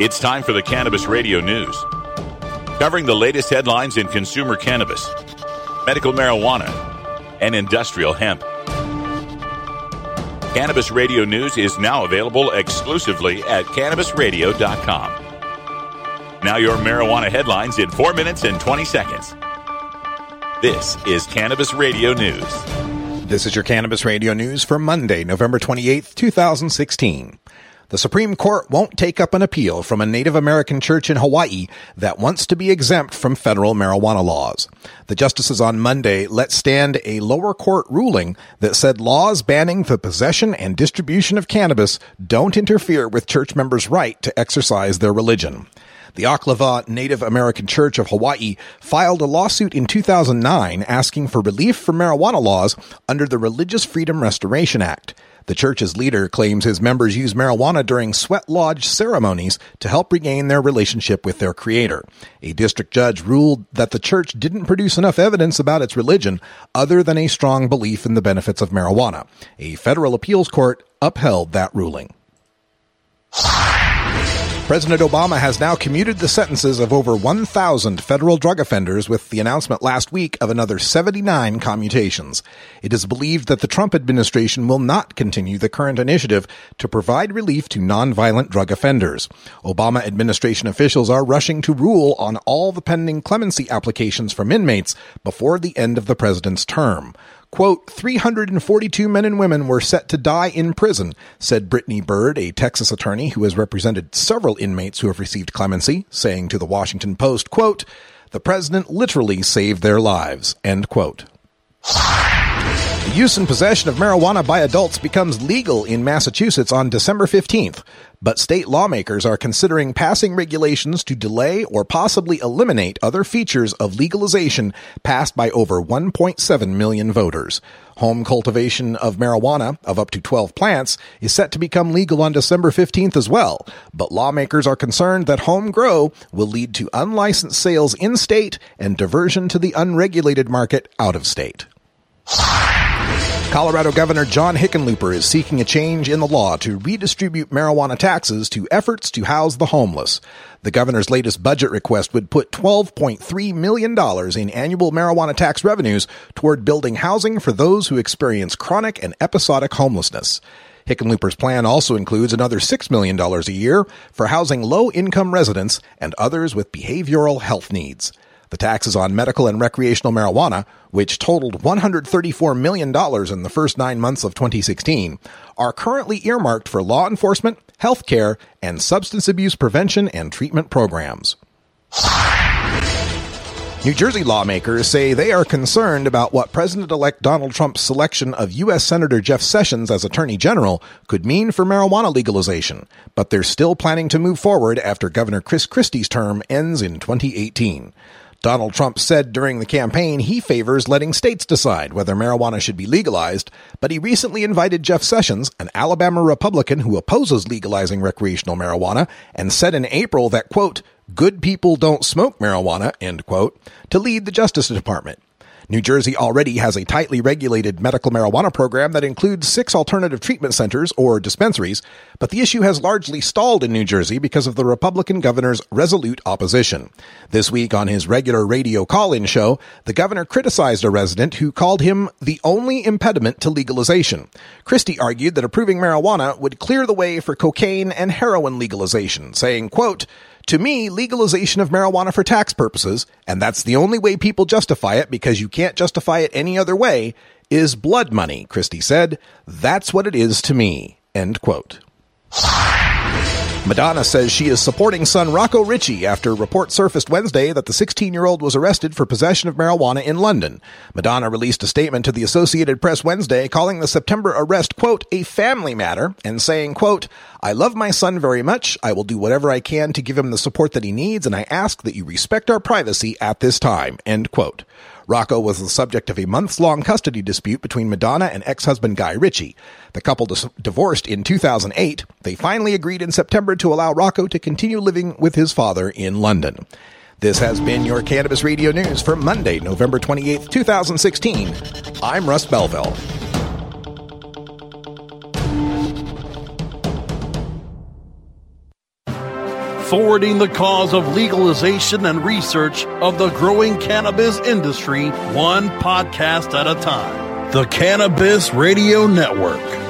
It's time for the Cannabis Radio News. Covering the latest headlines in consumer cannabis, medical marijuana, and industrial hemp. Cannabis Radio News is now available exclusively at cannabisradio.com. Now, your marijuana headlines in 4 minutes and 20 seconds. This is Cannabis Radio News. This is your Cannabis Radio News for Monday, November 28th, 2016. The Supreme Court won't take up an appeal from a Native American church in Hawaii that wants to be exempt from federal marijuana laws. The justices on Monday let stand a lower court ruling that said laws banning the possession and distribution of cannabis don't interfere with church members' right to exercise their religion. The Oklevueha Native American Church of Hawaii filed a lawsuit in 2009 asking for relief from marijuana laws under the Religious Freedom Restoration Act. The church's leader claims his members use marijuana during sweat lodge ceremonies to help regain their relationship with their creator. A district judge ruled that the church didn't produce enough evidence about its religion other than a strong belief in the benefits of marijuana. A federal appeals court upheld that ruling. President Obama has now commuted the sentences of over 1,000 federal drug offenders with the announcement last week of another 79 commutations. It is believed that the Trump administration will not continue the current initiative to provide relief to nonviolent drug offenders. Obama administration officials are rushing to rule on all the pending clemency applications from inmates before the end of the president's term. Quote, 342 men and women were set to die in prison, said Brittany Byrd, a Texas attorney who has represented several inmates who have received clemency, saying to the Washington Post, quote, the president literally saved their lives, end quote. The use and possession of marijuana by adults becomes legal in Massachusetts on December 15th, but state lawmakers are considering passing regulations to delay or possibly eliminate other features of legalization passed by over 1.7 million voters. Home cultivation of marijuana of up to 12 plants is set to become legal on December 15th as well, but lawmakers are concerned that home grow will lead to unlicensed sales in state and diversion to the unregulated market out of state. Colorado Governor John Hickenlooper is seeking a change in the law to redistribute marijuana taxes to efforts to house the homeless. The governor's latest budget request would put $12.3 million in annual marijuana tax revenues toward building housing for those who experience chronic and episodic homelessness. Hickenlooper's plan also includes another $6 million a year for housing low income residents and others with behavioral health needs. The taxes on medical and recreational marijuana, which totaled $134 million in the first nine months of 2016, are currently earmarked for law enforcement, health care, and substance abuse prevention and treatment programs. New Jersey lawmakers say they are concerned about what President elect Donald Trump's selection of U.S. Senator Jeff Sessions as Attorney General could mean for marijuana legalization, but they're still planning to move forward after Governor Chris Christie's term ends in 2018. Donald Trump said during the campaign he favors letting states decide whether marijuana should be legalized, but he recently invited Jeff Sessions, an Alabama Republican who opposes legalizing recreational marijuana, and said in April that, quote, good people don't smoke marijuana, end quote, to lead the Justice Department. New Jersey already has a tightly regulated medical marijuana program that includes six alternative treatment centers or dispensaries, but the issue has largely stalled in New Jersey because of the Republican governor's resolute opposition. This week on his regular radio call-in show, the governor criticized a resident who called him the only impediment to legalization. Christie argued that approving marijuana would clear the way for cocaine and heroin legalization, saying, quote, to me, legalization of marijuana for tax purposes, and that's the only way people justify it because you can't justify it any other way, is blood money, Christie said. That's what it is to me. End quote. Madonna says she is supporting son Rocco Ritchie after reports surfaced Wednesday that the 16 year old was arrested for possession of marijuana in London. Madonna released a statement to the Associated Press Wednesday calling the September arrest, quote, a family matter and saying, quote, I love my son very much. I will do whatever I can to give him the support that he needs, and I ask that you respect our privacy at this time, end quote. Rocco was the subject of a months long custody dispute between Madonna and ex husband Guy Ritchie. The couple dis- divorced in 2008. They finally agreed in September to allow Rocco to continue living with his father in London. This has been your Cannabis Radio News for Monday, November 28th, 2016. I'm Russ Belville. Forwarding the cause of legalization and research of the growing cannabis industry one podcast at a time. The Cannabis Radio Network.